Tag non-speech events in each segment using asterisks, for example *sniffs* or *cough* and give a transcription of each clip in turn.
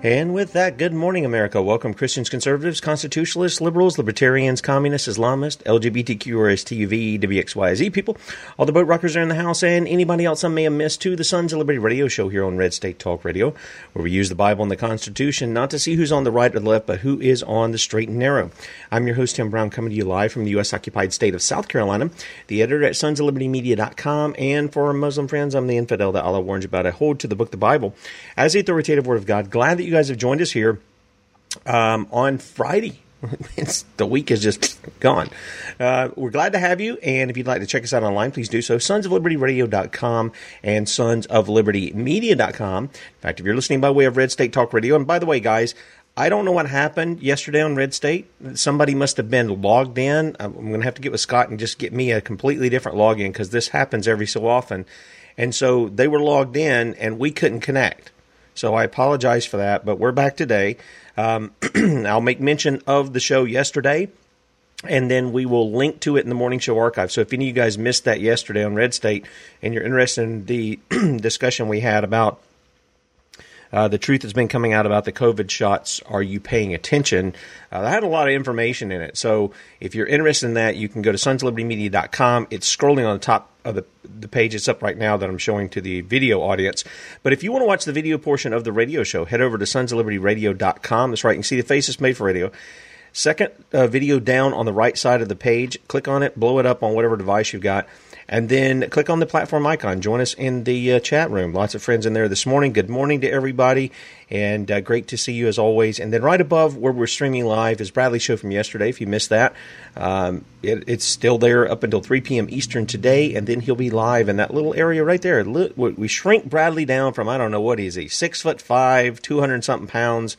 And with that, good morning, America. Welcome, Christians, conservatives, constitutionalists, liberals, libertarians, communists, Islamists, LGBTQ, WXYZ people, all the boat rockers are in the house, and anybody else I may have missed to the Sons of Liberty radio show here on Red State Talk Radio, where we use the Bible and the Constitution not to see who's on the right or the left, but who is on the straight and narrow. I'm your host, Tim Brown, coming to you live from the U.S. occupied state of South Carolina, the editor at sonsoflibertymedia.com, and for our Muslim friends, I'm the infidel that Allah warns about. I hold to the book, the Bible, as the authoritative word of God. Glad that you guys have joined us here um, on Friday. *laughs* It's, the week is just gone. Uh, we're glad to have you, and if you'd like to check us out online, please do so. Sonsoflibertyradio.com and sonsoflibertymedia.com. In fact, if you're listening by way of Red State Talk Radio, and by the way, guys, I don't know what happened yesterday on Red State. Somebody must have been logged in. I'm going to have to get with Scott and just get me a completely different login because this happens every so often. And so they were logged in, and we couldn't connect. So I apologize for that, but we're back today. Um, *clears throat* I'll make mention of the show yesterday, and then we will link to it in the morning show archive. So if any of you guys missed that yesterday on Red State and you're interested in the *clears throat* discussion we had about uh, the truth that's been coming out about the COVID shots. Are you paying attention? Uh, that had a lot of information in it. So if you're interested in that, you can go to sonslibertymedia.com. It's scrolling on the top of the, the page. It's up right now that I'm showing to the video audience. But if you want to watch the video portion of the radio show, head over to sonslibertyradio.com. That's right. You can see the faces made for radio. Second uh, video down on the right side of the page, click on it, blow it up on whatever device you've got, and then click on the platform icon. Join us in the uh, chat room. Lots of friends in there this morning. Good morning to everybody, and uh, great to see you as always. And then right above where we're streaming live is Bradley's show from yesterday. If you missed that, um, it, it's still there up until 3 p.m. Eastern today, and then he'll be live in that little area right there. We shrink Bradley down from I don't know what is he, six foot five, two hundred something pounds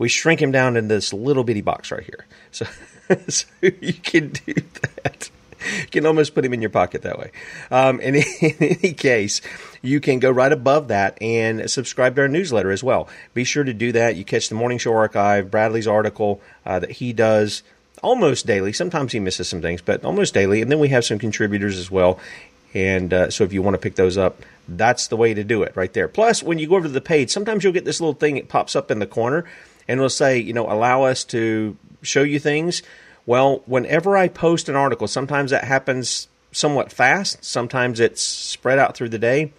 we shrink him down in this little bitty box right here. So, *laughs* so you can do that. *laughs* You can almost put him in your pocket that way. Um, in, in *laughs* any case, you can go right above that and subscribe to our newsletter as well. Be sure to do that. You catch the morning show archive, Bradley's article uh, that he does almost daily. Sometimes he misses some things, but almost daily. And then we have some contributors as well. And uh, so if you want to pick those up, that's the way to do it right there. Plus, when you go over to the page, sometimes you'll get this little thing, it pops up in the corner, and it'll say, you know, allow us to show you things. Well, whenever I post an article, sometimes that happens somewhat fast, sometimes it's spread out through the day.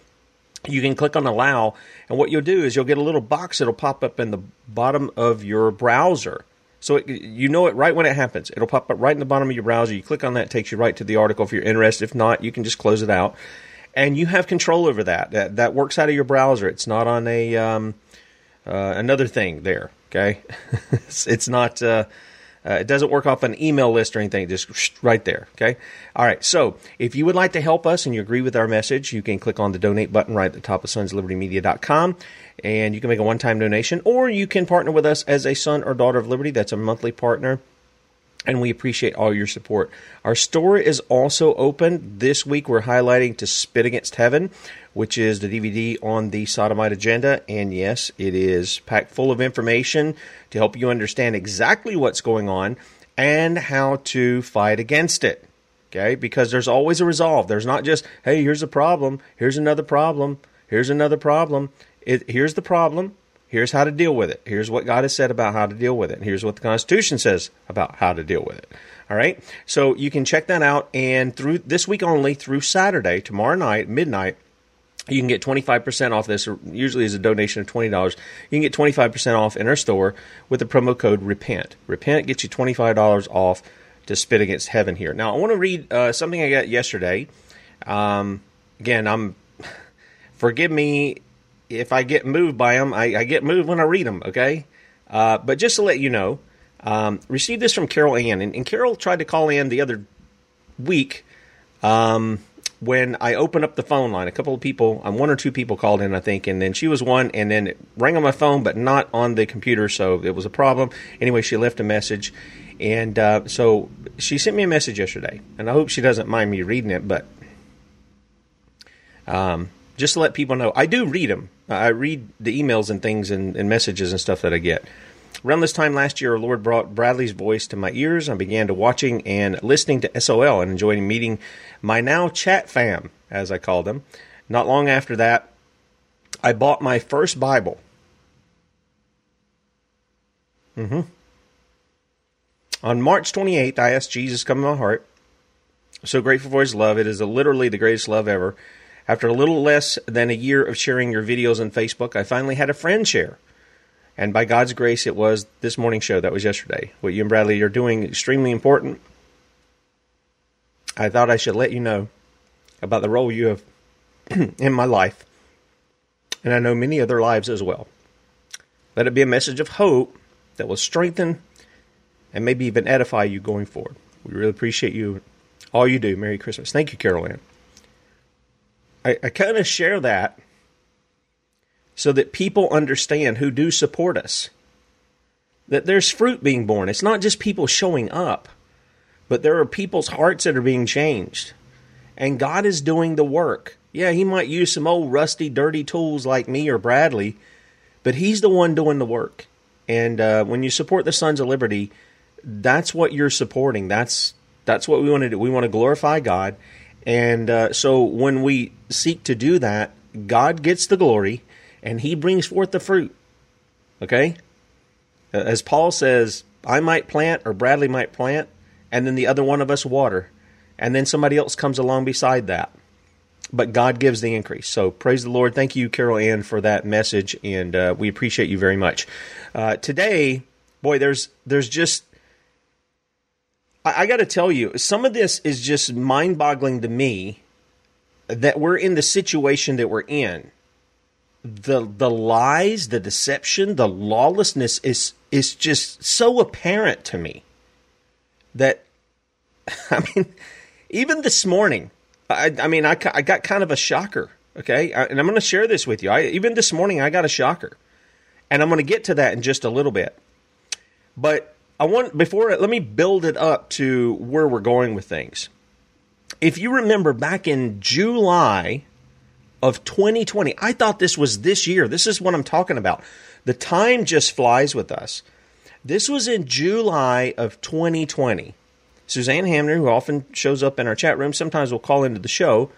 You can click on allow, and what you'll do is you'll get a little box that'll pop up in the bottom of your browser. So it, you know it right when it happens. It'll pop up right in the bottom of your browser. You click on that, takes you right to the article if you're interested. If not, you can just close it out, and you have control over that. That, that works out of your browser. It's not on a um, uh, another thing there. Okay, *laughs* it's, it's, not. Uh, uh, it doesn't work off an email list or anything, just right there. Okay. All right. So if you would like to help us and you agree with our message, you can click on the donate button right at the top of sonslibertymedia.com and you can make a one time donation or you can partner with us as a son or daughter of liberty. That's a monthly partner and we appreciate all your support. Our store is also open. This week we're highlighting To Spit Against Heaven, which is the DVD on the sodomite agenda. And yes, it is packed full of information to help you understand exactly what's going on and how to fight against it. Okay? Because there's always a resolve. There's not just, hey, here's a problem, here's another problem, here's another problem. It, here's the problem Here's how to deal with it. Here's what God has said about how to deal with it. Here's what the Constitution says about how to deal with it. All right. So you can check that out. And through this week only, through Saturday, tomorrow night, midnight, you can get 25% off this, usually is a donation of $20. You can get 25% off in our store with the promo code REPENT. REPENT gets you $25 off to spit against heaven here. Now, I want to read uh, something I got yesterday. Um, again, I'm, *laughs* forgive me if I get moved by them, I, I get moved when I read them, okay? Uh, but just to let you know, um, received this from Carol Ann, and, and, Carol tried to call in the other week um, when I opened up the phone line. A couple of people, um, one or two people called in, I think, and then she was one, and then it rang on my phone, but not on the computer, so it was a problem. Anyway, she left a message, and uh, so she sent me a message yesterday, and I hope she doesn't mind me reading it, but um, just to let people know, I do read them. I read the emails and things and, and, messages and stuff that I get. Around this time last year, our Lord brought Bradley's voice to my ears. I began to watching and listening to SOL and enjoying meeting my now chat fam, as I call them. Not long after that, I bought my first Bible. Mm-hmm. On March 28th, I asked Jesus come in my heart. So grateful for his love. It is literally the greatest love ever. After a little less than a year of sharing your videos on Facebook, I finally had a friend share. And by God's grace, it was this morning show. That was yesterday. What you and Bradley are doing extremely important. I thought I should let you know about the role you have *clears throat* in my life. And I know many other lives as well. Let it be a message of hope that will strengthen and maybe even edify you going forward. We really appreciate you, all you do. Merry Christmas. Thank you, Carol Ann. I, I kind of share that so that people understand who do support us that there's fruit being born. It's not just people showing up, but there are people's hearts that are being changed. And God is doing the work. Yeah, He might use some old rusty, dirty tools like me or Bradley, but He's the one doing the work. And uh, when you support the Sons of Liberty, that's what you're supporting. That's that's what we want to do. We want to glorify God, and uh, so when we seek to do that, God gets the glory and he brings forth the fruit. Okay? As Paul says, I might plant or Bradley might plant, and then the other one of us water. And then somebody else comes along beside that. But God gives the increase. So praise the Lord. Thank you, Carol Ann, for that message, and uh, we appreciate you very much. Uh, today, boy, there's there's just I, I got to tell you, some of this is just mind boggling to me that we're in the situation that we're in. The the lies, the deception, the lawlessness is is just so apparent to me that *laughs* I mean, even this morning, I, I mean, I, I got kind of a shocker. Okay, I, and I'm going to share this with you. I, even this morning, I got a shocker, and I'm going to get to that in just a little bit. But I want before let me build it up to where we're going with things. If you remember back in July of 2020, I thought this was this year. This is what I'm talking about. The time just flies with us. This was in July of 2020. Suzanne Hamner, who often shows up in our chat room, sometimes will call into the show.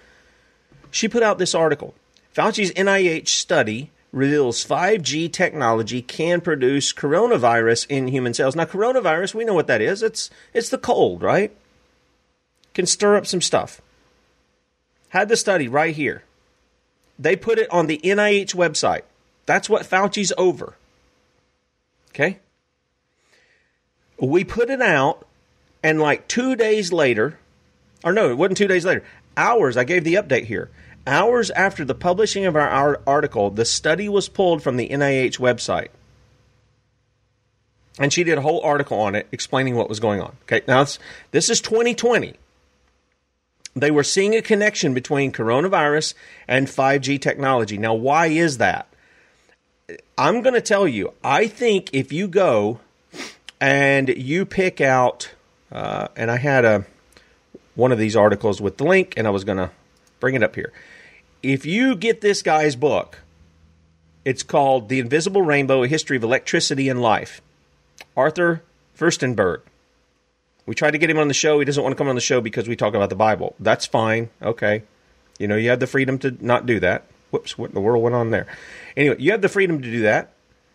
She put out this article. Fauci's NIH study reveals 5G technology can produce coronavirus in human cells. Now, coronavirus, we know what that is. It's it's the cold, right? Can stir up some stuff. Had the study right here. They put it on the NIH website. That's what Fauci's over. Okay? We put it out, and like two days later, or no, it wasn't two days later, hours, I gave the update here. Hours after the publishing of our article, the study was pulled from the NIH website. And she did a whole article on it explaining what was going on. Okay, now this is 2020. They were seeing a connection between coronavirus and 5G technology. Now, why is that? I'm going to tell you, I think if you go and you pick out, uh, and I had a one of these articles with the link, and I was going to bring it up here. If you get this guy's book, it's called The Invisible Rainbow A History of Electricity and Life. Arthur Firstenberg. We tried to get him on the show. He doesn't want to come on the show because we talk about the Bible. That's fine. Okay. You know, you have the freedom to not do that. Whoops, what in the world went on there? Anyway, you have the freedom to do that.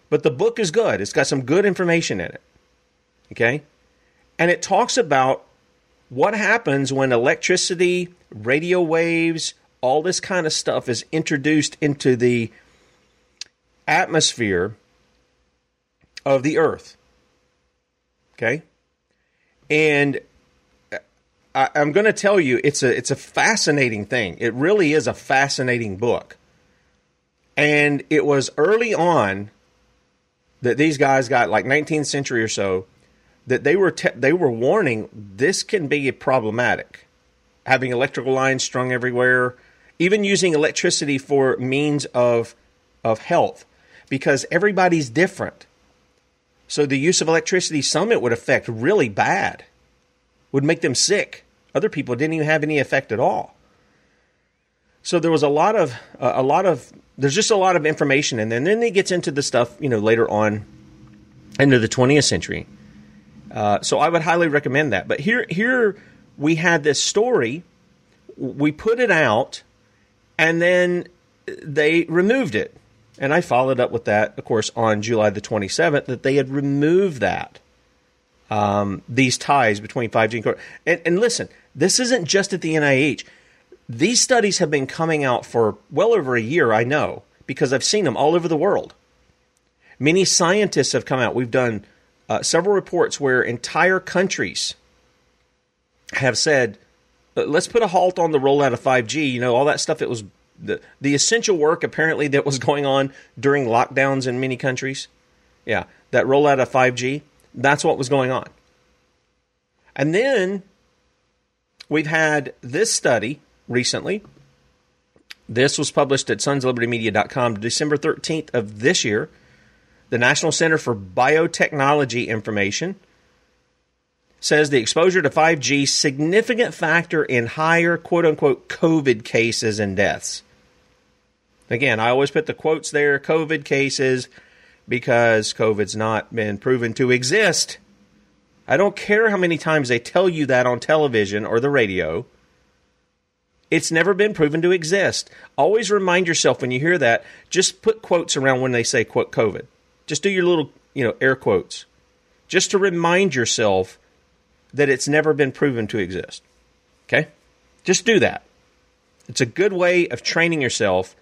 But the book is good. It's got some good information in it. Okay? And it talks about what happens when electricity, radio waves, all this kind of stuff is introduced into the atmosphere of the earth. Okay? And I, am going to tell you, it's a it's a fascinating thing. It really is a fascinating book. And it was early on that these guys got like 19th century or so that they were te- they were warning this can be problematic. Having electrical lines strung everywhere, even using electricity for means of of health because everybody's different. So the use of electricity, some it would affect really bad, would make them sick. Other people didn't even have any effect at all. So there was a lot of uh, a lot of there's just a lot of information, and then then it gets into the stuff you know later on into the 20th century. Uh, so I would highly recommend that. But here here we had this story, we put it out, and then they removed it and I followed up with that, of course, on July the 27th, that they had removed that, um, these ties between 5G and Corona. And, and listen, this isn't just at the NIH. These studies have been coming out for well over a year, I know, because I've seen them all over the world. Many scientists have come out. We've done uh, several reports where entire countries have said, let's put a halt on the rollout of 5G. You know, all that stuff, it was the the essential work apparently that was going on during lockdowns in many countries. Yeah, that rollout of 5G, that's what was going on. And then we've had this study recently. This was published at sonslibertymedia.com December 13th of this year. The National Center for Biotechnology Information says the exposure to 5G significant factor in higher quote unquote COVID cases and deaths. Again, I always put the quotes there COVID cases because COVID's not been proven to exist. I don't care how many times they tell you that on television or the radio. It's never been proven to exist. Always remind yourself when you hear that, just put quotes around when they say quote COVID. Just do your little, you know, air quotes. Just to remind yourself that it's never been proven to exist. Okay? Just do that. It's a good way of training yourself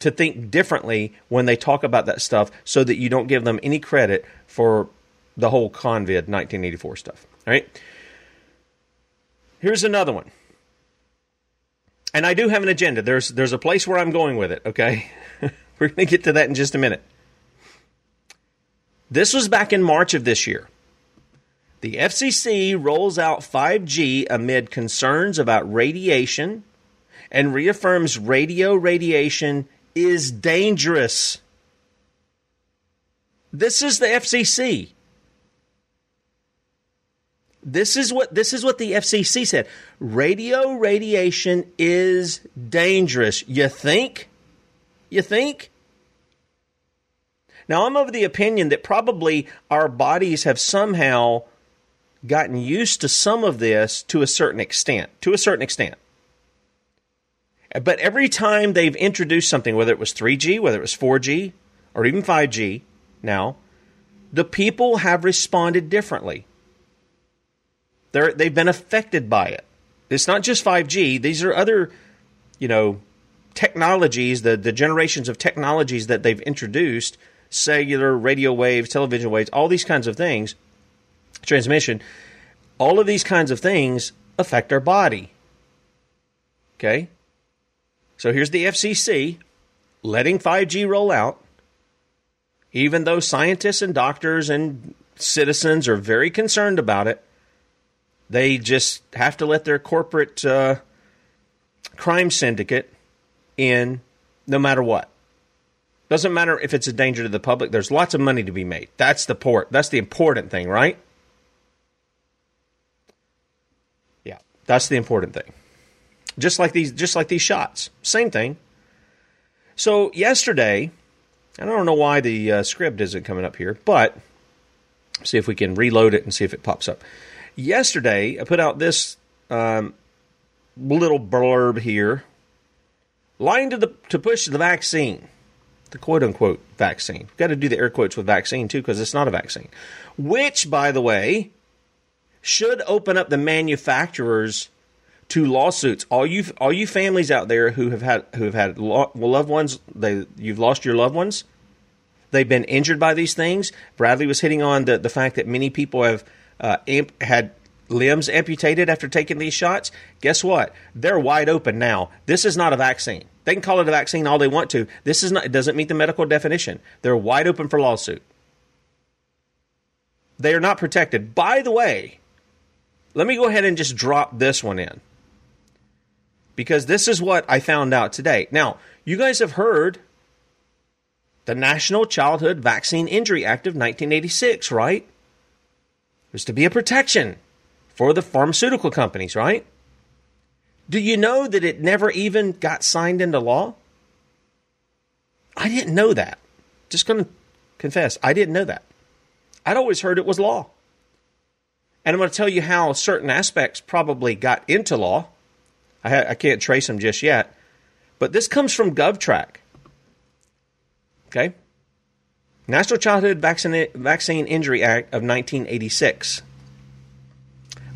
to think differently when they talk about that stuff so that you don't give them any credit for the whole Convid 1984 stuff. All right? Here's another one. And I do have an agenda. There's there's a place where I'm going with it, okay? *laughs* We're going to get to that in just a minute. This was back in March of this year. The FCC rolls out 5G amid concerns about radiation and reaffirms radio radiation is dangerous. This is the FCC. This is what this is what the FCC said. Radio radiation is dangerous. You think? You think? Now, I'm of the opinion that probably our bodies have somehow gotten used to some of this to a certain extent. To a certain extent. But every time they've introduced something, whether it was 3G, whether it was 4G, or even 5G now, the people have responded differently. They're, they've been affected by it. It's not just 5G, these are other, you know, technologies, the, the generations of technologies that they've introduced cellular, radio waves, television waves, all these kinds of things, transmission, all of these kinds of things affect our body. Okay? So here's the FCC letting 5G roll out, even though scientists and doctors and citizens are very concerned about it. They just have to let their corporate uh, crime syndicate in no matter what. Doesn't matter if it's a danger to the public. There's lots of money to be made. That's the port. That's the important thing, right? Yeah, that's the important thing just like these just like these shots. Same thing. So yesterday, I don't know why the uh, script isn't coming up here, but see if we can reload it and see if it pops up. Yesterday, I put out this um, little blurb here, lying to the to push the vaccine, the quote unquote vaccine. Got to do the air quotes with vaccine too because it's not a vaccine. Which, by the way, should open up the manufacturers to lawsuits. All you all you families out there who have had who have had lo- loved ones, they you've lost your loved ones. They've been injured by these things. Bradley was hitting on the the fact that many people have uh, amp- had limbs amputated after taking these shots. Guess what? They're wide open now. This is not a vaccine. They can call it a vaccine all they want to. This is not. It doesn't meet the medical definition. They're wide open for lawsuit. They are not protected. By the way, let me go ahead and just drop this one in because this is what I found out today. Now, you guys have heard the National Childhood Vaccine Injury Act of 1986, right? It was to be a protection for the pharmaceutical companies, right? Do you know that it never even got signed into law? I didn't know that. Just going to confess, I didn't know that. I'd always heard it was law. And I'm going to tell you how certain aspects probably got into law I, ha- I can't trace them just yet. But this comes from GovTrack. Okay? National Childhood Vaccine, Vaccine Injury Act of 1986.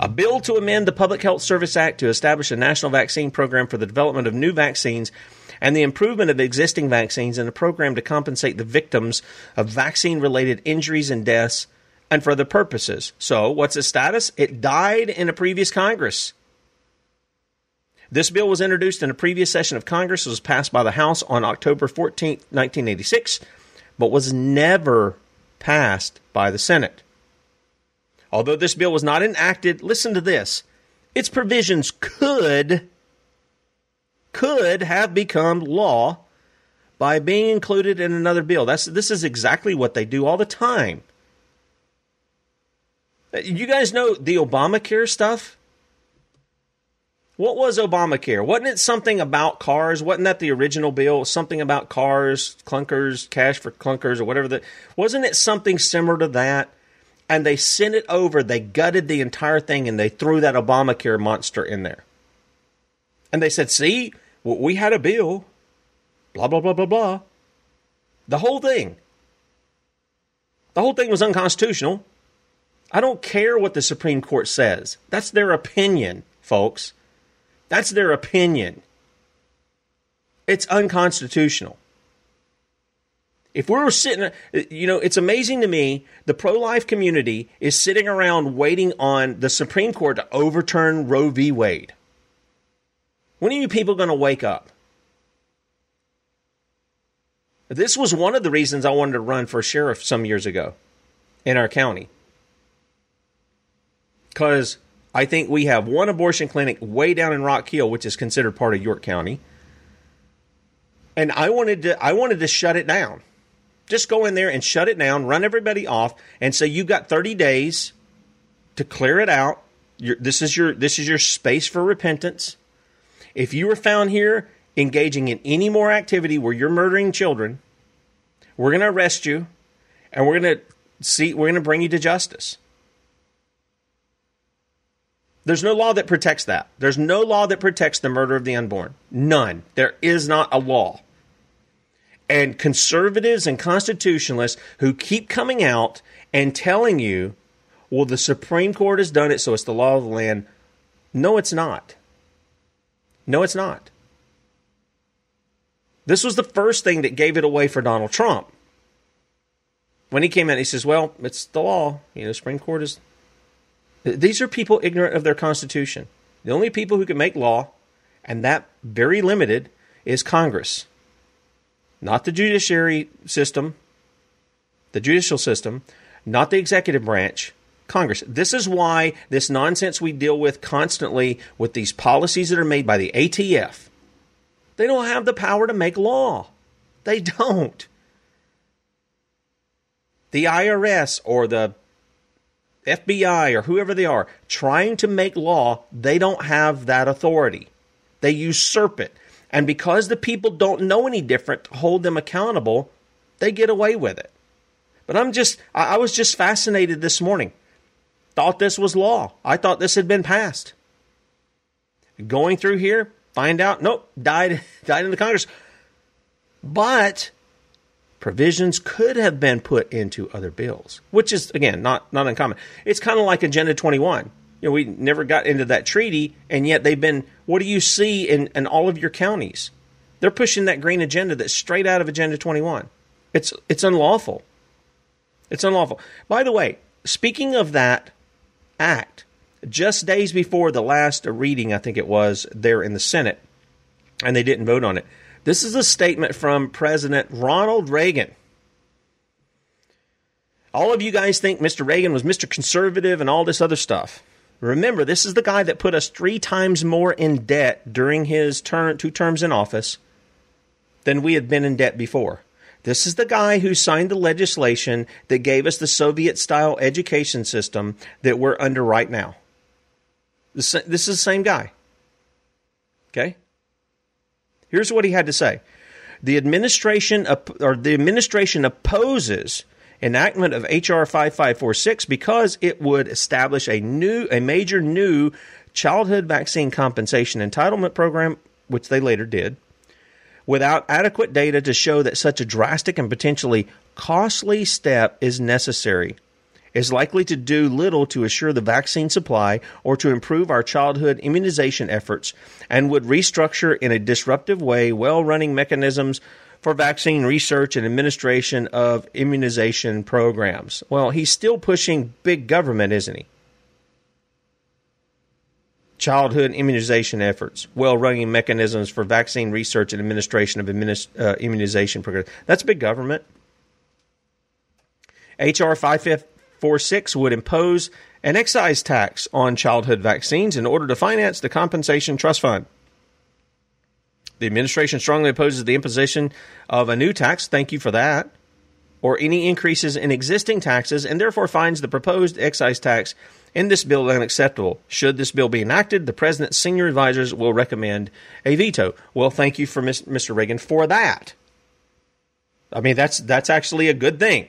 A bill to amend the Public Health Service Act to establish a national vaccine program for the development of new vaccines and the improvement of existing vaccines and a program to compensate the victims of vaccine related injuries and deaths and for other purposes. So, what's its status? It died in a previous Congress. This bill was introduced in a previous session of Congress, it was passed by the House on October 14, 1986, but was never passed by the Senate. Although this bill was not enacted, listen to this. Its provisions could could have become law by being included in another bill. That's this is exactly what they do all the time. You guys know the Obamacare stuff? What was Obamacare? Wasn't it something about cars? Wasn't that the original bill? Something about cars, clunkers, cash for clunkers, or whatever that. Wasn't it something similar to that? And they sent it over. They gutted the entire thing, and they threw that Obamacare monster in there. And they said, "See, we had a bill." Blah blah blah blah blah. The whole thing. The whole thing was unconstitutional. I don't care what the Supreme Court says. That's their opinion, folks. That's their opinion. It's unconstitutional. If we were sitting, you know, it's amazing to me the pro life community is sitting around waiting on the Supreme Court to overturn Roe v. Wade. When are you people going to wake up? This was one of the reasons I wanted to run for sheriff some years ago in our county. Because I think we have one abortion clinic way down in Rock Hill, which is considered part of York County. And I wanted to I wanted to shut it down. Just go in there and shut it down, run everybody off, and say you've got 30 days to clear it out. this is your this is your space for repentance. If you were found here engaging in any more activity where you're murdering children, we're going to arrest you and we're going to see, we're going to bring you to justice. There's no law that protects that. There's no law that protects the murder of the unborn. None. There is not a law. And conservatives and constitutionalists who keep coming out and telling you, well, the Supreme Court has done it, so it's the law of the land. No, it's not. No, it's not. This was the first thing that gave it away for Donald Trump. When he came in, he says, well, it's the law. You know, Supreme Court is these are people ignorant of their Constitution. The only people who can make law, and that very limited, is Congress. Not the judiciary system, the judicial system, not the executive branch, Congress. This is why this nonsense we deal with constantly with these policies that are made by the ATF. They don't have the power to make law. They don't. The IRS or the FBI or whoever they are trying to make law, they don't have that authority. They usurp it. And because the people don't know any different to hold them accountable, they get away with it. But I'm just, I was just fascinated this morning. Thought this was law. I thought this had been passed. Going through here, find out, nope, died, *laughs* died in the Congress. But provisions could have been put into other bills, which is again not not uncommon. It's kind of like Agenda 21. You know, we never got into that treaty, and yet they've been. What do you see in, in all of your counties? They're pushing that green agenda that's straight out of Agenda 21. It's it's unlawful. It's unlawful. By the way, speaking of that act, just days before the last reading, I think it was there in the Senate, and they didn't vote on it. This is a statement from President Ronald Reagan. All of you guys think Mr. Reagan was Mr. Conservative and all this other stuff. Remember, this is the guy that put us three times more in debt during his two terms in office than we had been in debt before. This is the guy who signed the legislation that gave us the Soviet style education system that we're under right now. This is the same guy. Okay? Here's what he had to say. The administration or the administration opposes enactment of HR 5546 because it would establish a new a major new childhood vaccine compensation entitlement program which they later did without adequate data to show that such a drastic and potentially costly step is necessary is likely to do little to assure the vaccine supply or to improve our childhood immunization efforts and would restructure in a disruptive way well running mechanisms for vaccine research and administration of immunization programs. Well, he's still pushing big government, isn't he? Childhood immunization efforts, well running mechanisms for vaccine research and administration of uh, immunization programs. That's big government. H.R. 550 46 would impose an excise tax on childhood vaccines in order to finance the compensation trust fund. The administration strongly opposes the imposition of a new tax, thank you for that, or any increases in existing taxes, and therefore finds the proposed excise tax in this bill unacceptable. Should this bill be enacted, the president's senior advisors will recommend a veto. Well, thank you for Mr. Reagan for that. I mean, that's that's actually a good thing.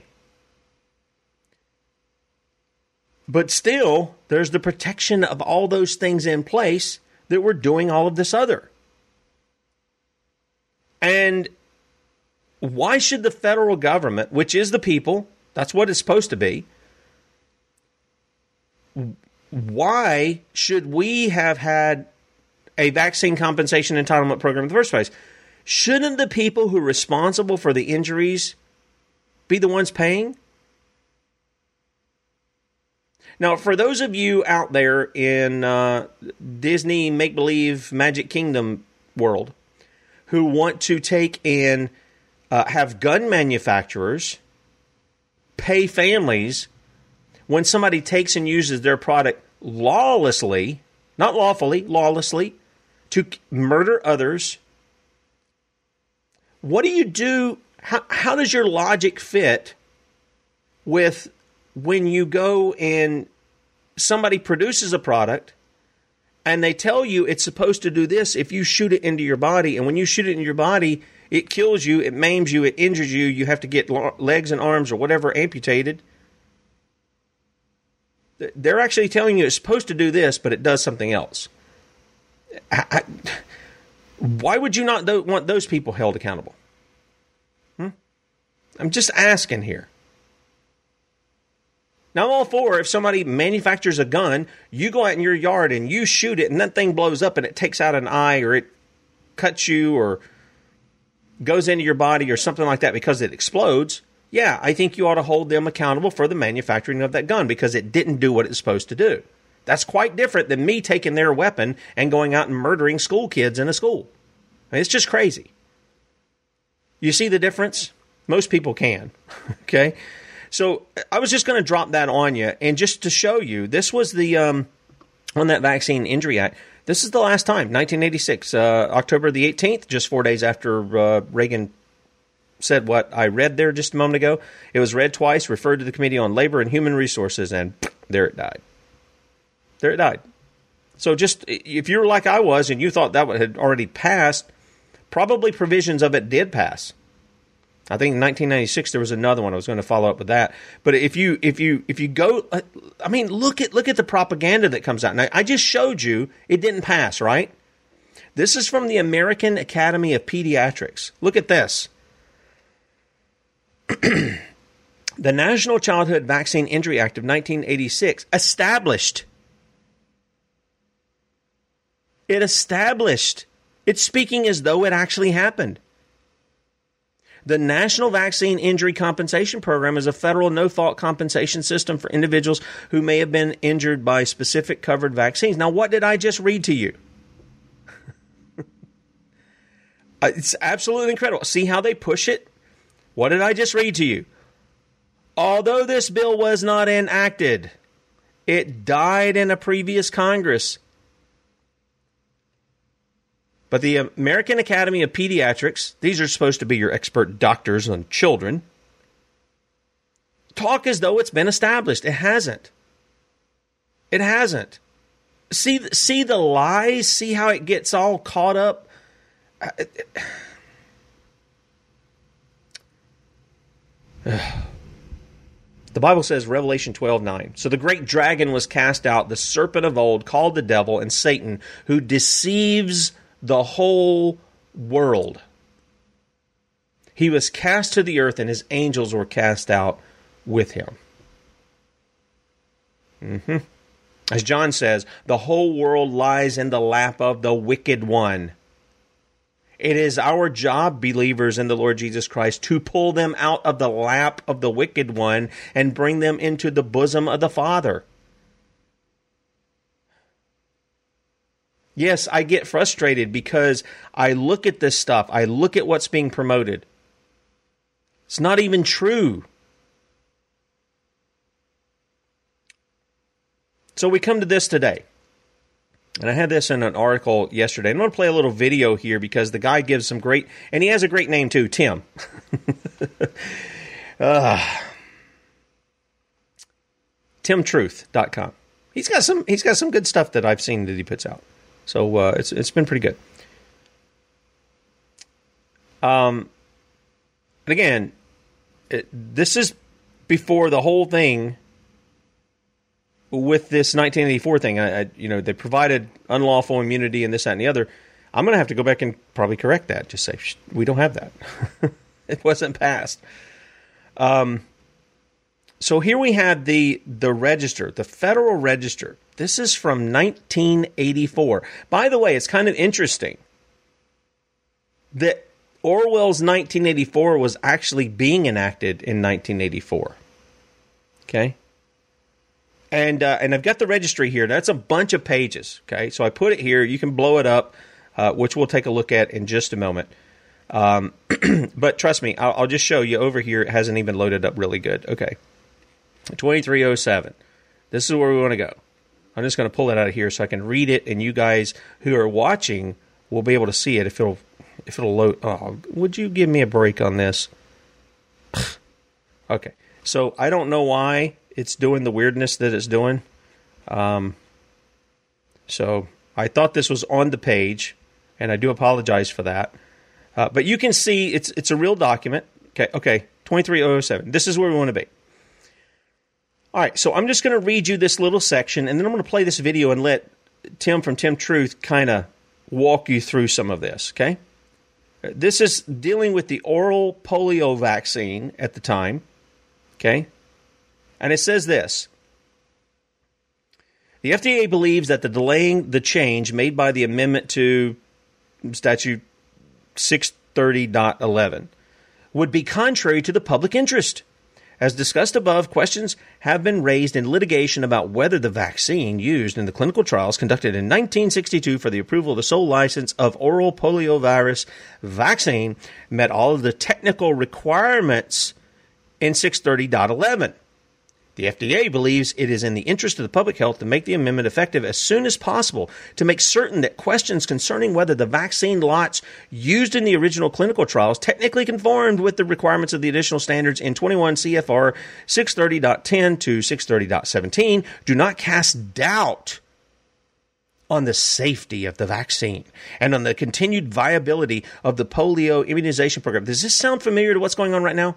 But still, there's the protection of all those things in place that we're doing all of this other. And why should the federal government, which is the people, that's what it's supposed to be, why should we have had a vaccine compensation entitlement program in the first place? Shouldn't the people who are responsible for the injuries be the ones paying? Now, for those of you out there in uh, Disney make believe Magic Kingdom world who want to take and uh, have gun manufacturers pay families when somebody takes and uses their product lawlessly, not lawfully, lawlessly, to murder others. What do you do? How, how does your logic fit with when you go and somebody produces a product and they tell you it's supposed to do this if you shoot it into your body and when you shoot it in your body It kills you, it maims you, it injures you, you have to get legs and arms or whatever amputated. They're actually telling you it's supposed to do this, but it does something else. I, I, why would you not want those people held accountable? Hmm? I'm just asking here. Now, I'm all for if somebody manufactures a gun, you go out in your yard and you shoot it, and that thing blows up and it takes out an eye or it cuts you or goes into your body or something like that because it explodes. Yeah, I think you ought to hold them accountable for the manufacturing of that gun because it didn't do what it's supposed to do. That's quite different than me taking their weapon and going out and murdering school kids in a school. I mean, it's just crazy. You see the difference? Most people can. *laughs* okay? So I was just going to drop that on you, and just to show you, this was the um, on that Vaccine Injury Act. This is the last time, 1986, uh, October the 18th, just four days after uh, Reagan said what I read there just a moment ago. It was read twice, referred to the Committee on Labor and Human Resources, and *sniffs* there it died. There it died. So just if you were like I was and you thought that had already passed, probably provisions of it did pass. I think in 1996 there was another one. I was going to follow up with that. But if you if you if you go, I mean, look at look at the propaganda that comes out. Now I just showed you it didn't pass, right? This is from the American Academy of Pediatrics. Look at this. *clears throat* the National Childhood Vaccine Injury Act of 1986 established. It established. It's speaking as though it actually happened. The National Vaccine Injury Compensation Program is a federal no fault compensation system for individuals who may have been injured by specific covered vaccines. Now, what did I just read to you? *laughs* Uh, it's absolutely incredible. See how they push it? What did I just read to you? Although this bill was not enacted, it died in a previous Congress. But the American Academy of Pediatrics, these are supposed to be your expert doctors on children, talk as though it's been established. It hasn't. It hasn't. See, see the lies. See how it gets all caught up. *sighs* The Bible says, Revelation 12 9. So the great dragon was cast out, the serpent of old, called the devil and Satan, who deceives the whole world. He was cast to the earth, and his angels were cast out with him. Mm-hmm. As John says, the whole world lies in the lap of the wicked one. It is our job, believers in the Lord Jesus Christ, to pull them out of the lap of the wicked one and bring them into the bosom of the Father. Yes, I get frustrated because I look at this stuff, I look at what's being promoted. It's not even true. So we come to this today. And I had this in an article yesterday. I'm going to play a little video here because the guy gives some great, and he has a great name too, Tim. *laughs* uh, TimTruth.com. He's got some. He's got some good stuff that I've seen that he puts out. So uh, it's it's been pretty good. Um, and again, it, this is before the whole thing with this 1984 thing. I, I, you know, they provided unlawful immunity and this, that, and the other. I'm going to have to go back and probably correct that. Just say we don't have that. *laughs* it wasn't passed. Um, so here we had the the register, the Federal Register. This is from 1984. By the way, it's kind of interesting that Orwell's 1984 was actually being enacted in 1984. Okay? And uh, and I've got the registry here. That's a bunch of pages. Okay, so I put it here. You can blow it up, uh, which we'll take a look at in just a moment. Um, *clears throat* but trust me, I'll, I'll, just show you over here. It hasn't even loaded up really good. Okay, 2307. This is where we want to go. I'm just going to pull it out of here so I can read it, and you guys who are watching will be able to see it if it'll if it'll load. Oh, would you give me a break on this? *sighs* okay, so I don't know why it's doing the weirdness that it's doing. Um, so I thought this was on the page, and I do apologize for that. Uh, but you can see it's it's a real document. Okay, okay, twenty three oh seven. This is where we want to be. All right, so I'm just going to read you this little section, and then I'm going to play this video and let Tim from Tim Truth kind of walk you through some of this. Okay, this is dealing with the oral polio vaccine at the time. Okay, and it says this. The FDA believes that the delaying the change made by the amendment to statute 630.11 would be contrary to the public interest. As discussed above, questions have been raised in litigation about whether the vaccine used in the clinical trials conducted in 1962 for the approval of the sole license of oral poliovirus vaccine met all of the technical requirements in 630.11. The FDA believes it is in the interest of the public health to make the amendment effective as soon as possible to make certain that questions concerning whether the vaccine lots used in the original clinical trials technically conformed with the requirements of the additional standards in 21 CFR 630.10 to 630.17 do not cast doubt on the safety of the vaccine and on the continued viability of the polio immunization program. Does this sound familiar to what's going on right now?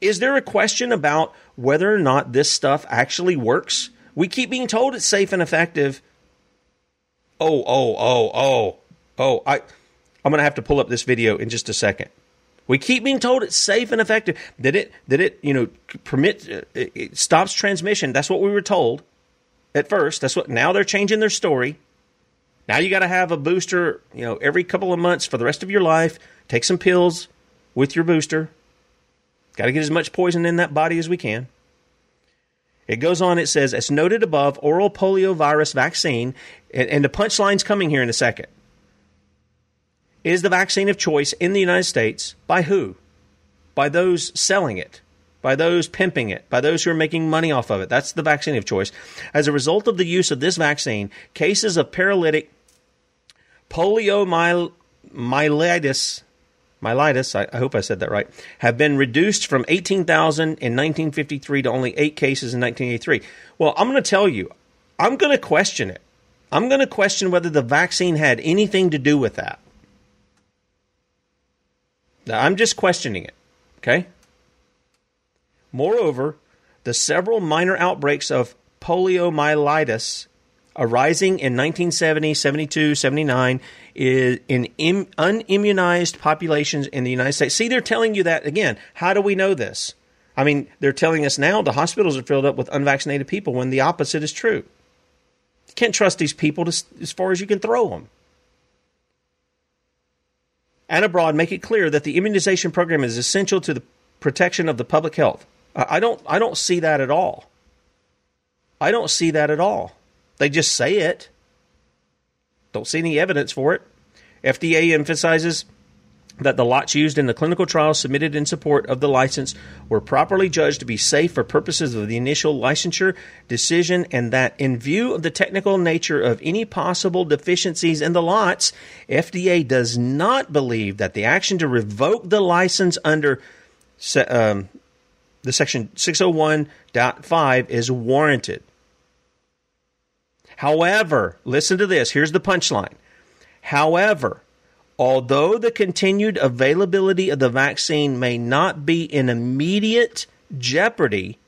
Is there a question about whether or not this stuff actually works? We keep being told it's safe and effective. Oh, oh, oh, oh, oh! I, I'm going to have to pull up this video in just a second. We keep being told it's safe and effective. Did it? Did it? You know, permit? Uh, it stops transmission. That's what we were told at first. That's what. Now they're changing their story. Now you got to have a booster. You know, every couple of months for the rest of your life. Take some pills with your booster. Got to get as much poison in that body as we can. It goes on, it says, as noted above, oral poliovirus vaccine, and, and the punchline's coming here in a second, is the vaccine of choice in the United States by who? By those selling it, by those pimping it, by those who are making money off of it. That's the vaccine of choice. As a result of the use of this vaccine, cases of paralytic poliomyelitis myelitis, I, I, hope I said that right, have been reduced from 18,000 in 1953 to only eight cases in 1983. Well, I'm going to tell you, I'm going to question it. I'm going to question whether the vaccine had anything to do with that. Now, I'm just questioning it, okay? Moreover, the several minor outbreaks of poliomyelitis arising in 1970, 72, 79 is in Im- unimmunized populations in the United States. See, they're telling you that again. How do we know this? I mean, they're telling us now the hospitals are filled up with unvaccinated people when the opposite is true. You can't trust these people to, as far as you can throw them. And abroad, make it clear that the immunization program is essential to the protection of the public health. I don't, I don't see that at all. I don't see that at all. They just say it. Don't see any evidence for it. FDA emphasizes that the lots used in the clinical trials submitted in support of the license were properly judged to be safe for purposes of the initial licensure decision, and that in view of the technical nature of any possible deficiencies in the lots, FDA does not believe that the action to revoke the license under um, the section 601.5 is warranted. However, listen to this. Here's the punchline. However, although the continued availability of the vaccine may not be in immediate jeopardy,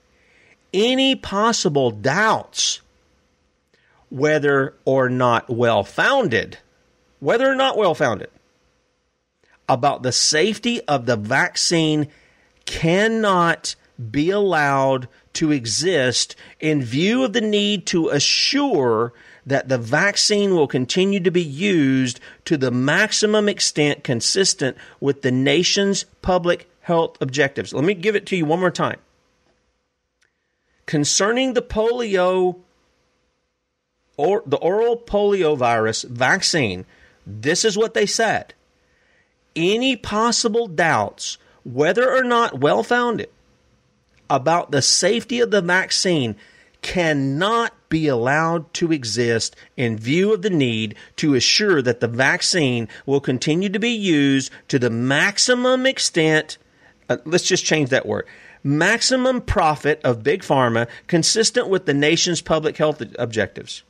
any possible doubts, whether or not well founded, whether or not well founded, about the safety of the vaccine cannot be allowed to exist in view of the need to assure that the vaccine will continue to be used to the maximum extent consistent with the nation's public health objectives. Let me give it to you one more time. Concerning the polio or the oral polio virus vaccine, this is what they said. Any possible doubts, whether or not well founded, about the safety of the vaccine cannot be allowed to exist in view of the need to assure that the vaccine will continue to be used to the maximum extent. Uh, let's just change that word maximum profit of big pharma consistent with the nation's public health objectives.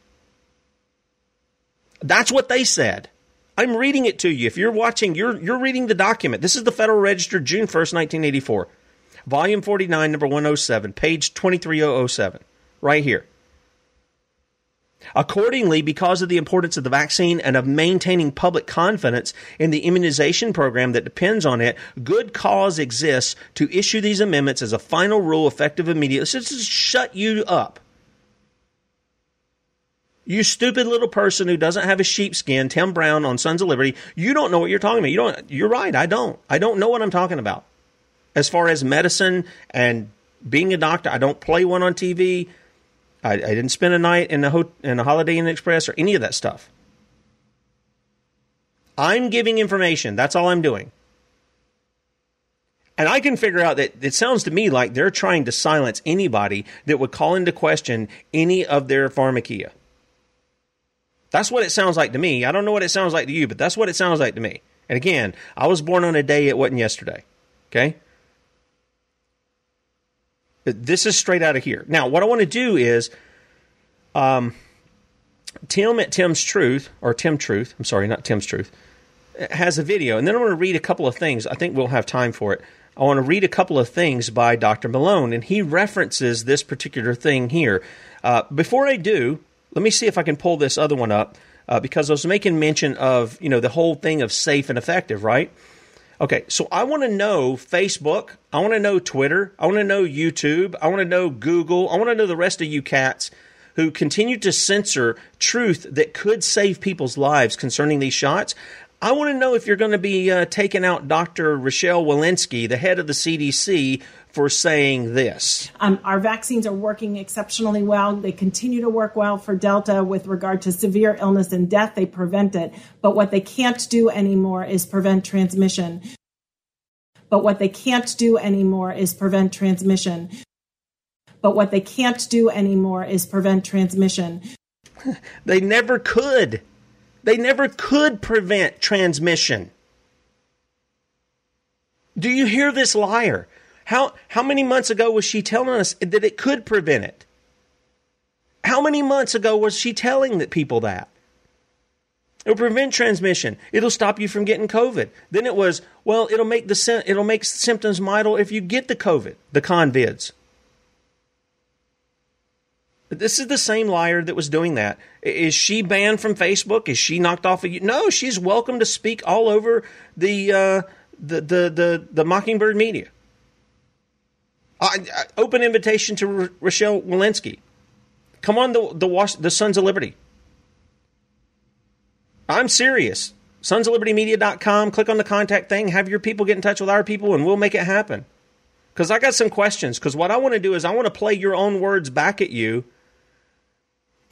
That's what they said. I'm reading it to you. If you're watching, you're you're reading the document. This is the Federal Register, June 1st, 1984. Volume 49, number 107, page 23007. Right here. Accordingly, because of the importance of the vaccine and of maintaining public confidence in the immunization program that depends on it, good cause exists to issue these amendments as a final rule effective immediately. So just shut you up. You stupid little person who doesn't have a sheepskin, Tim Brown on Sons of Liberty, you don't know what you're talking about. You don't you're right, I don't. I don't know what I'm talking about. As far as medicine and being a doctor, I don't play one on TV. I, I didn't spend a night in a, ho- in a Holiday Inn Express or any of that stuff. I'm giving information. That's all I'm doing. And I can figure out that it sounds to me like they're trying to silence anybody that would call into question any of their pharmakeia. That's what it sounds like to me. I don't know what it sounds like to you, but that's what it sounds like to me. And again, I was born on a day it wasn't yesterday. Okay? This is straight out of here. Now, what I want to do is um, Tim at Tim's Truth, or Tim Truth, I'm sorry, not Tim's Truth, has a video. And then I want to read a couple of things. I think we'll have time for it. I want to read a couple of things by Dr. Malone, and he references this particular thing here. Uh, before I do, let me see if I can pull this other one up uh, because I was making mention of you know the whole thing of safe and effective, right? Okay, so I want to know Facebook. I want to know Twitter. I want to know YouTube. I want to know Google. I want to know the rest of you cats who continue to censor truth that could save people's lives concerning these shots. I want to know if you're going to be uh, taking out Dr. Rochelle Walensky, the head of the CDC, for saying this. Um, our vaccines are working exceptionally well. They continue to work well for Delta with regard to severe illness and death. They prevent it. But what they can't do anymore is prevent transmission. But what they can't do anymore is prevent transmission. But what they can't do anymore is prevent transmission. *laughs* they never could. They never could prevent transmission. Do you hear this liar? How, how many months ago was she telling us that it could prevent it? How many months ago was she telling the people that? It'll prevent transmission. It'll stop you from getting COVID. Then it was, well, it'll make the it'll make symptoms milder if you get the COVID, the convids. This is the same liar that was doing that. Is she banned from Facebook? Is she knocked off of you? No, she's welcome to speak all over the uh, the, the the the Mockingbird media. Uh, open invitation to R- Rochelle Walensky. Come on, the the, Was- the Sons of Liberty. I'm serious. Sons of Liberty Media.com. Click on the contact thing. Have your people get in touch with our people, and we'll make it happen. Because I got some questions. Because what I want to do is I want to play your own words back at you,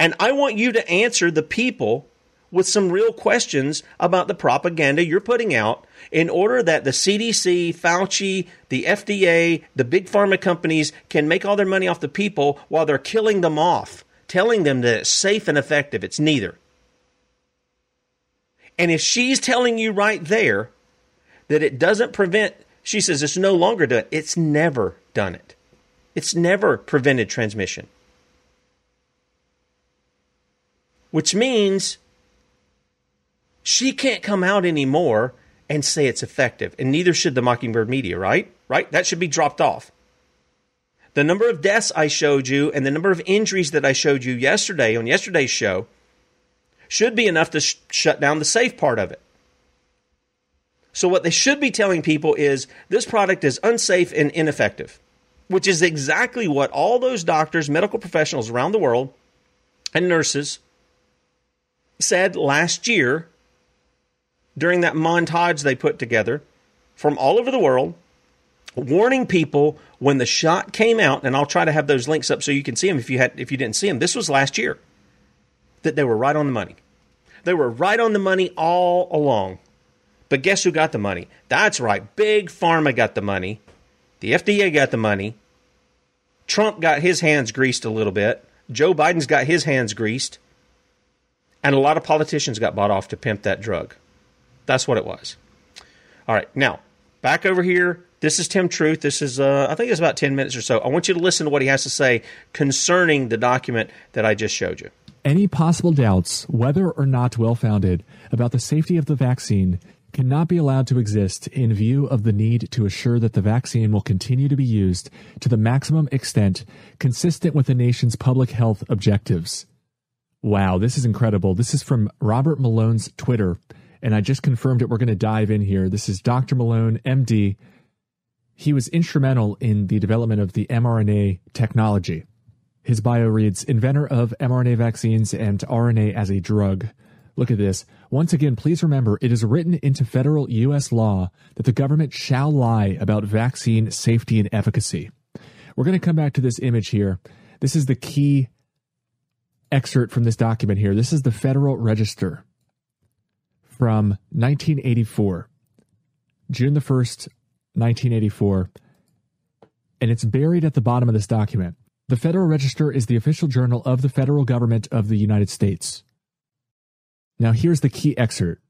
and I want you to answer the people with some real questions about the propaganda you're putting out in order that the CDC, Fauci, the FDA, the big pharma companies can make all their money off the people while they're killing them off, telling them that it's safe and effective. It's neither. And if she's telling you right there that it doesn't prevent, she says it's no longer done, it's never done it. It's never prevented transmission. Which means she can't come out anymore and say it's effective, and neither should the Mockingbird media, right? Right? That should be dropped off. The number of deaths I showed you and the number of injuries that I showed you yesterday on yesterday's show should be enough to sh- shut down the safe part of it. So, what they should be telling people is this product is unsafe and ineffective, which is exactly what all those doctors, medical professionals around the world, and nurses said last year during that montage they put together from all over the world, warning people when the shot came out. And I'll try to have those links up so you can see them if you had if you didn't see them. This was last year that they were right on the money. They were right on the money all along. But guess who got the money? That's right. Big Pharma got the money. The FDA got the money. Trump got his hands greased a little bit. Joe Biden's got his hands greased. And a lot of politicians got bought off to pimp that drug. That's what it was. All right. Now, back over here. This is Tim Truth. This is, uh, I think it's about 10 minutes or so. I want you to listen to what he has to say concerning the document that I just showed you. Any possible doubts, whether or not well founded, about the safety of the vaccine cannot be allowed to exist in view of the need to assure that the vaccine will continue to be used to the maximum extent consistent with the nation's public health objectives. Wow, this is incredible. This is from Robert Malone's Twitter, and I just confirmed it. We're going to dive in here. This is Dr. Malone, MD. He was instrumental in the development of the mRNA technology. His bio reads Inventor of mRNA vaccines and RNA as a drug. Look at this. Once again, please remember it is written into federal U.S. law that the government shall lie about vaccine safety and efficacy. We're going to come back to this image here. This is the key excerpt from this document here. This is the Federal Register from 1984, June the 1st, 1984. And it's buried at the bottom of this document. The Federal Register is the official journal of the federal government of the United States. Now, here's the key excerpt.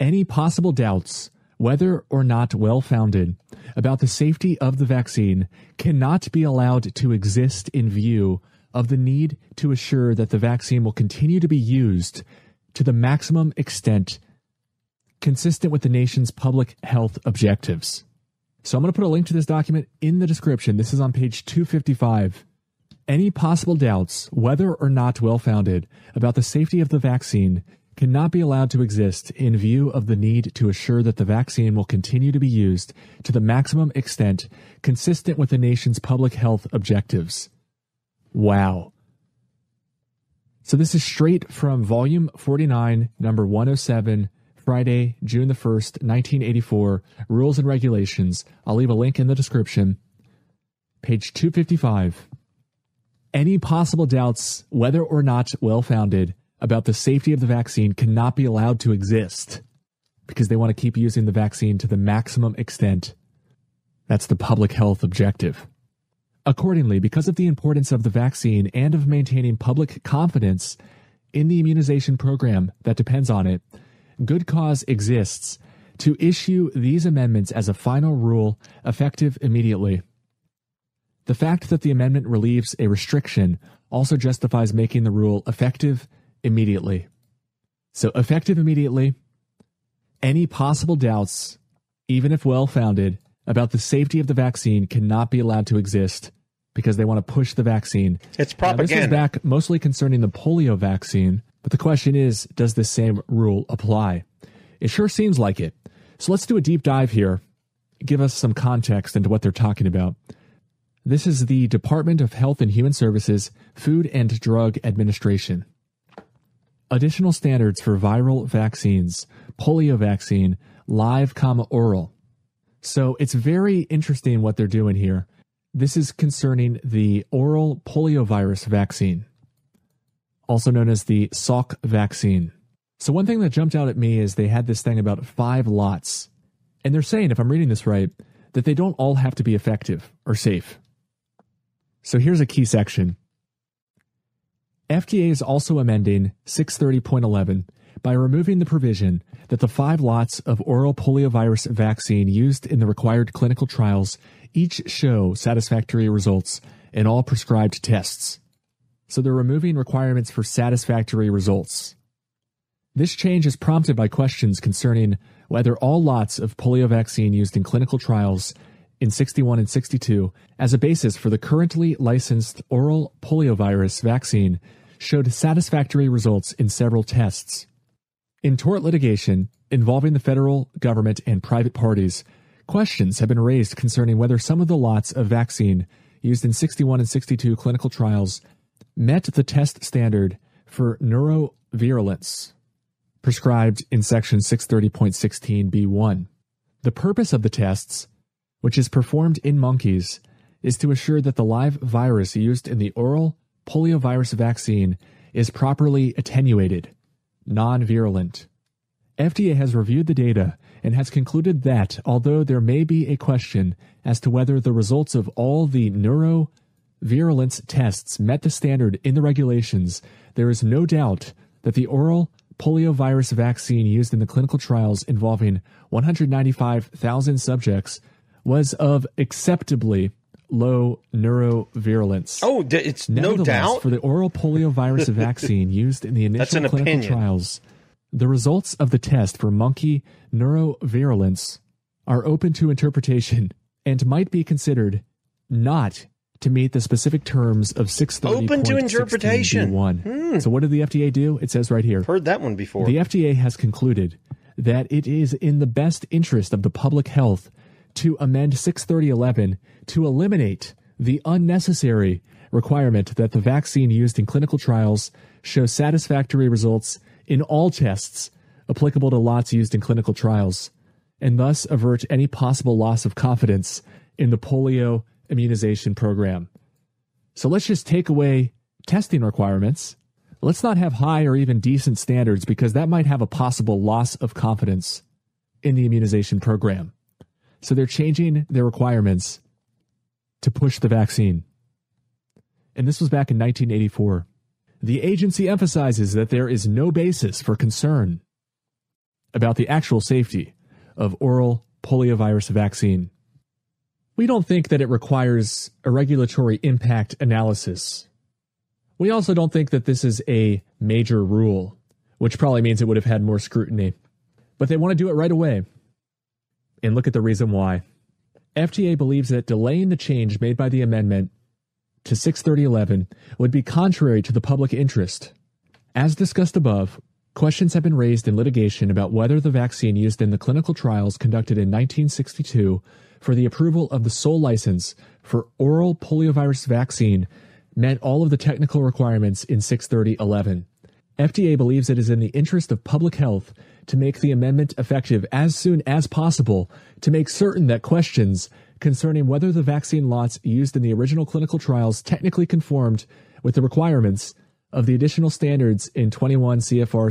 Any possible doubts, whether or not well founded, about the safety of the vaccine cannot be allowed to exist in view of the need to assure that the vaccine will continue to be used to the maximum extent consistent with the nation's public health objectives. So I'm going to put a link to this document in the description. This is on page 255 any possible doubts, whether or not well founded, about the safety of the vaccine cannot be allowed to exist in view of the need to assure that the vaccine will continue to be used to the maximum extent consistent with the nation's public health objectives. Wow. So this is straight from volume 49, number 107, Friday, June the 1st, 1984, Rules and Regulations. I'll leave a link in the description. Page 255 any possible doubts, whether or not well founded, about the safety of the vaccine cannot be allowed to exist because they want to keep using the vaccine to the maximum extent. That's the public health objective. Accordingly, because of the importance of the vaccine and of maintaining public confidence in the immunization program that depends on it, good cause exists to issue these amendments as a final rule effective immediately. The fact that the amendment relieves a restriction also justifies making the rule effective immediately. So, effective immediately, any possible doubts, even if well founded, about the safety of the vaccine cannot be allowed to exist because they want to push the vaccine. It's propaganda. Now, this is back mostly concerning the polio vaccine, but the question is does this same rule apply? It sure seems like it. So let's do a deep dive here, give us some context into what they're talking about. This is the Department of Health and Human Services Food and Drug Administration. Additional standards for viral vaccines, polio vaccine, live, comma, oral. So it's very interesting what they're doing here. This is concerning the oral poliovirus vaccine, also known as the Salk vaccine. So one thing that jumped out at me is they had this thing about five lots. And they're saying, if I'm reading this right, that they don't all have to be effective or safe. So here's a key section. FDA is also amending 630.11 by removing the provision that the five lots of oral poliovirus vaccine used in the required clinical trials each show satisfactory results in all prescribed tests. So they're removing requirements for satisfactory results. This change is prompted by questions concerning whether all lots of polio vaccine used in clinical trials in 61 and 62 as a basis for the currently licensed oral poliovirus vaccine showed satisfactory results in several tests. In tort litigation involving the federal government and private parties, questions have been raised concerning whether some of the lots of vaccine used in 61 and 62 clinical trials met the test standard for neurovirulence prescribed in section 630.16b1. The purpose of the tests which is performed in monkeys, is to assure that the live virus used in the oral poliovirus vaccine is properly attenuated, non virulent. FDA has reviewed the data and has concluded that, although there may be a question as to whether the results of all the neurovirulence tests met the standard in the regulations, there is no doubt that the oral poliovirus vaccine used in the clinical trials involving 195,000 subjects was of acceptably low neurovirulence. Oh, it's no doubt. For the oral poliovirus *laughs* vaccine used in the initial clinical opinion. trials, the results of the test for monkey neurovirulence are open to interpretation and might be considered not to meet the specific terms of 630. Open to interpretation. Hmm. So what did the FDA do? It says right here. Heard that one before. The FDA has concluded that it is in the best interest of the public health to amend 63011 to eliminate the unnecessary requirement that the vaccine used in clinical trials show satisfactory results in all tests applicable to lots used in clinical trials, and thus avert any possible loss of confidence in the polio immunization program. So let's just take away testing requirements. Let's not have high or even decent standards because that might have a possible loss of confidence in the immunization program. So they're changing their requirements to push the vaccine. And this was back in 1984. The agency emphasizes that there is no basis for concern about the actual safety of oral poliovirus vaccine. We don't think that it requires a regulatory impact analysis. We also don't think that this is a major rule, which probably means it would have had more scrutiny. But they want to do it right away. And look at the reason why. FDA believes that delaying the change made by the amendment to 63011 would be contrary to the public interest. As discussed above, questions have been raised in litigation about whether the vaccine used in the clinical trials conducted in 1962 for the approval of the sole license for oral poliovirus vaccine met all of the technical requirements in 63011. FDA believes it is in the interest of public health to make the amendment effective as soon as possible to make certain that questions concerning whether the vaccine lots used in the original clinical trials technically conformed with the requirements of the additional standards in 21 CFR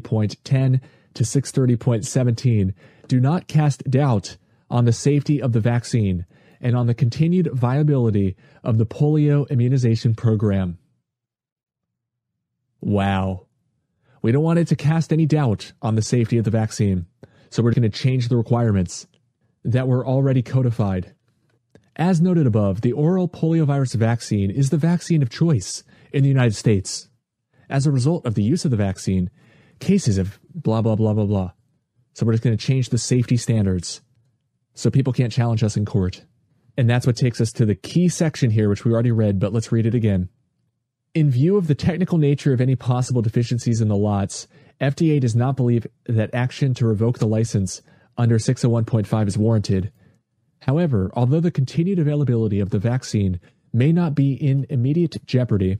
630.10 to 630.17 do not cast doubt on the safety of the vaccine and on the continued viability of the polio immunization program. Wow. We don't want it to cast any doubt on the safety of the vaccine, so we're going to change the requirements that were already codified. As noted above, the oral poliovirus vaccine is the vaccine of choice in the United States. As a result of the use of the vaccine, cases of blah, blah, blah, blah, blah. So we're just going to change the safety standards so people can't challenge us in court. And that's what takes us to the key section here, which we already read, but let's read it again. In view of the technical nature of any possible deficiencies in the lots, FDA does not believe that action to revoke the license under 601.5 is warranted. However, although the continued availability of the vaccine may not be in immediate jeopardy,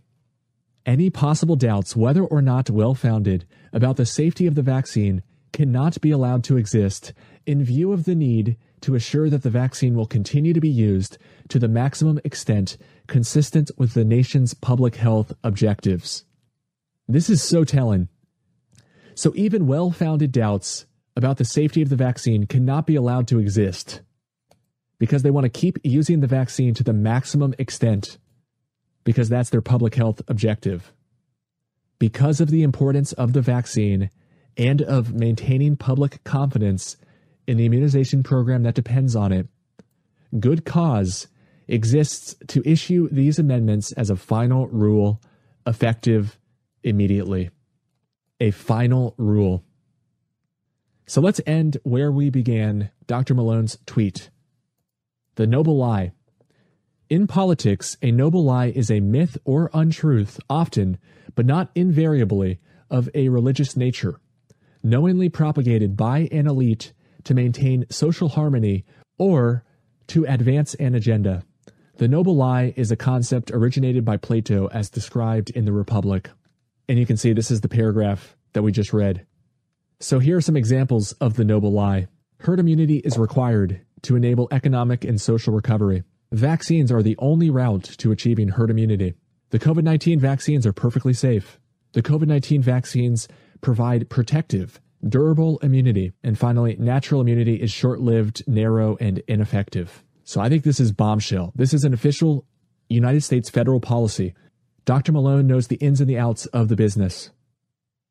any possible doubts, whether or not well founded, about the safety of the vaccine cannot be allowed to exist in view of the need to assure that the vaccine will continue to be used to the maximum extent consistent with the nation's public health objectives. This is so telling. So, even well founded doubts about the safety of the vaccine cannot be allowed to exist because they want to keep using the vaccine to the maximum extent because that's their public health objective. Because of the importance of the vaccine and of maintaining public confidence in the immunization program that depends on it, good cause exists to issue these amendments as a final rule effective immediately. A final rule. So let's end where we began Dr. Malone's tweet. The noble lie. In politics, a noble lie is a myth or untruth, often, but not invariably, of a religious nature, knowingly propagated by an elite to maintain social harmony or to advance an agenda. The noble lie is a concept originated by Plato as described in the Republic. And you can see this is the paragraph that we just read. So here are some examples of the noble lie. Herd immunity is required to enable economic and social recovery. Vaccines are the only route to achieving herd immunity. The COVID 19 vaccines are perfectly safe. The COVID 19 vaccines provide protective, durable immunity. And finally, natural immunity is short lived, narrow, and ineffective. So I think this is bombshell. This is an official United States federal policy. Dr. Malone knows the ins and the outs of the business.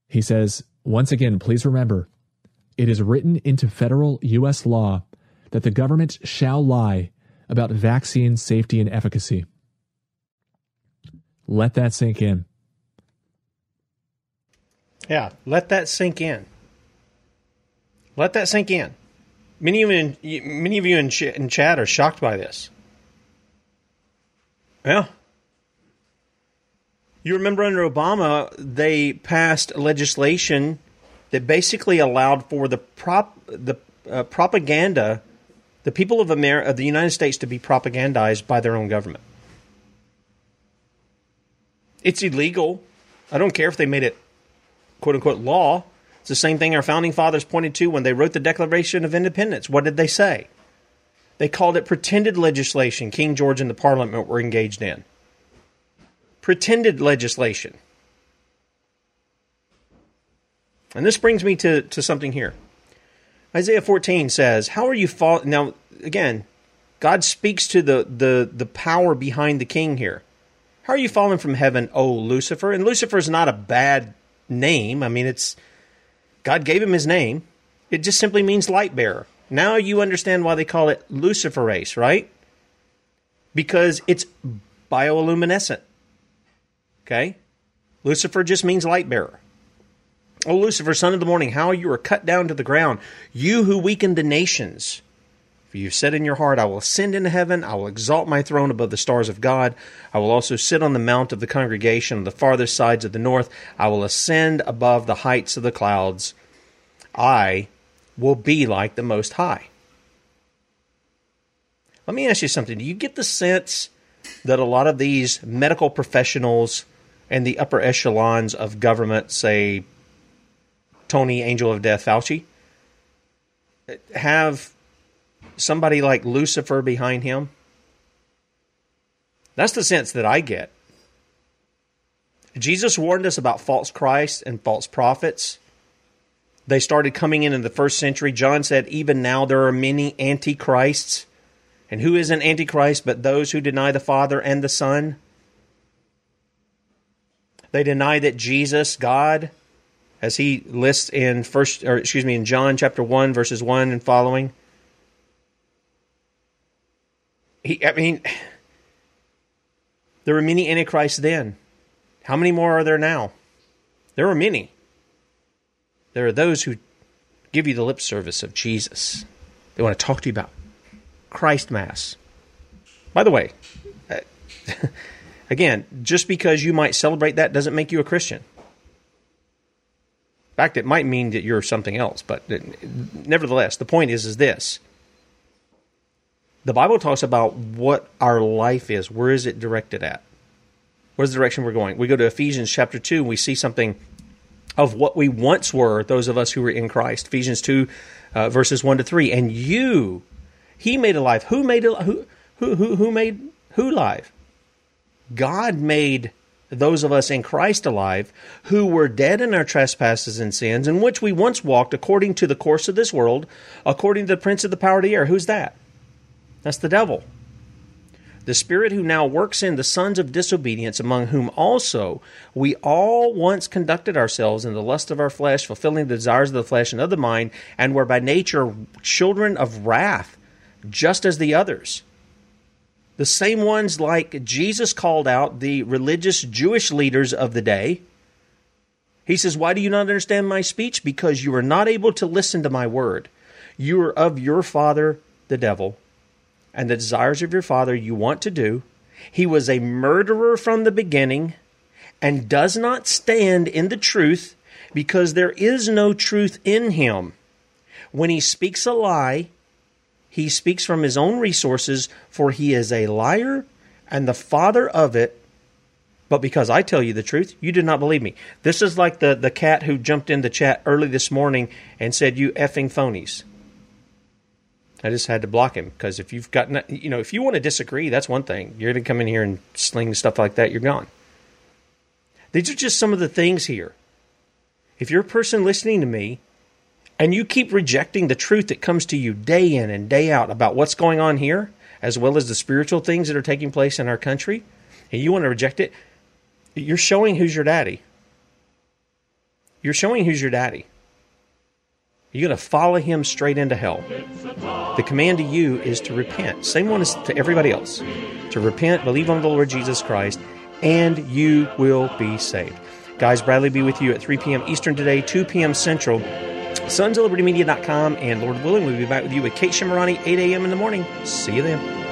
He says, once again, please remember, it is written into federal U.S. law that the government shall lie about vaccine safety and efficacy. Let that sink in. Yeah, let that sink in. Let that sink in. Many of you, in, many of you in, ch- in chat are shocked by this. Yeah. You remember under Obama, they passed legislation that basically allowed for the prop the uh, propaganda, the people of America, of the United States, to be propagandized by their own government. It's illegal. I don't care if they made it quote unquote law. It's the same thing our founding fathers pointed to when they wrote the Declaration of Independence. What did they say? They called it pretended legislation King George and the Parliament were engaged in. Pretended legislation. And this brings me to, to something here. Isaiah 14 says, How are you fall now again, God speaks to the, the, the power behind the king here. How are you falling from heaven, O Lucifer? And Lucifer is not a bad name. I mean, it's God gave him his name. It just simply means light bearer. Now you understand why they call it luciferase, right? Because it's bioluminescent. Okay? Lucifer just means light bearer. O Lucifer, son of the morning, how you are cut down to the ground, you who weakened the nations. For you said in your heart, I will ascend into heaven, I will exalt my throne above the stars of God, I will also sit on the mount of the congregation on the farthest sides of the north, I will ascend above the heights of the clouds. I will be like the Most High. Let me ask you something. Do you get the sense that a lot of these medical professionals and the upper echelons of government, say Tony Angel of Death Fauci, have somebody like Lucifer behind him? That's the sense that I get. Jesus warned us about false Christs and false prophets. They started coming in in the first century. John said, even now there are many antichrists. And who is an antichrist but those who deny the Father and the Son? They deny that Jesus, God, as he lists in first or excuse me in John chapter 1 verses 1 and following, he, I mean, there were many antichrists then. How many more are there now? There are many. There are those who give you the lip service of Jesus. They want to talk to you about Christ Mass. By the way, uh, *laughs* again, just because you might celebrate that doesn't make you a Christian. In fact, it might mean that you're something else, but nevertheless, the point is is this the Bible talks about what our life is. Where is it directed at? Where's the direction we're going? We go to Ephesians chapter 2 and we see something of what we once were, those of us who were in Christ. Ephesians 2, uh, verses 1 to 3. And you, He made alive. Who made, who, who, who, made who alive? God made those of us in Christ alive who were dead in our trespasses and sins, in which we once walked according to the course of this world, according to the prince of the power of the air. Who's that? That's the devil. The spirit who now works in the sons of disobedience, among whom also we all once conducted ourselves in the lust of our flesh, fulfilling the desires of the flesh and of the mind, and were by nature children of wrath, just as the others. The same ones like Jesus called out the religious Jewish leaders of the day. He says, Why do you not understand my speech? Because you are not able to listen to my word. You are of your father, the devil and the desires of your father you want to do. He was a murderer from the beginning and does not stand in the truth because there is no truth in him. When he speaks a lie, he speaks from his own resources, for he is a liar and the father of it. But because I tell you the truth, you did not believe me. This is like the, the cat who jumped in the chat early this morning and said, You effing phonies. I just had to block him because if you've got, you know, if you want to disagree, that's one thing. You're going to come in here and sling stuff like that, you're gone. These are just some of the things here. If you're a person listening to me and you keep rejecting the truth that comes to you day in and day out about what's going on here, as well as the spiritual things that are taking place in our country, and you want to reject it, you're showing who's your daddy. You're showing who's your daddy. You're going to follow him straight into hell. The command to you is to repent. Same one as to everybody else. To repent, believe on the Lord Jesus Christ, and you will be saved. Guys, Bradley be with you at 3 p.m. Eastern today, 2 p.m. Central sunslibertymedia.com. And Lord willing, we'll be back with you with Kate Shemirani, 8 a.m. in the morning. See you then.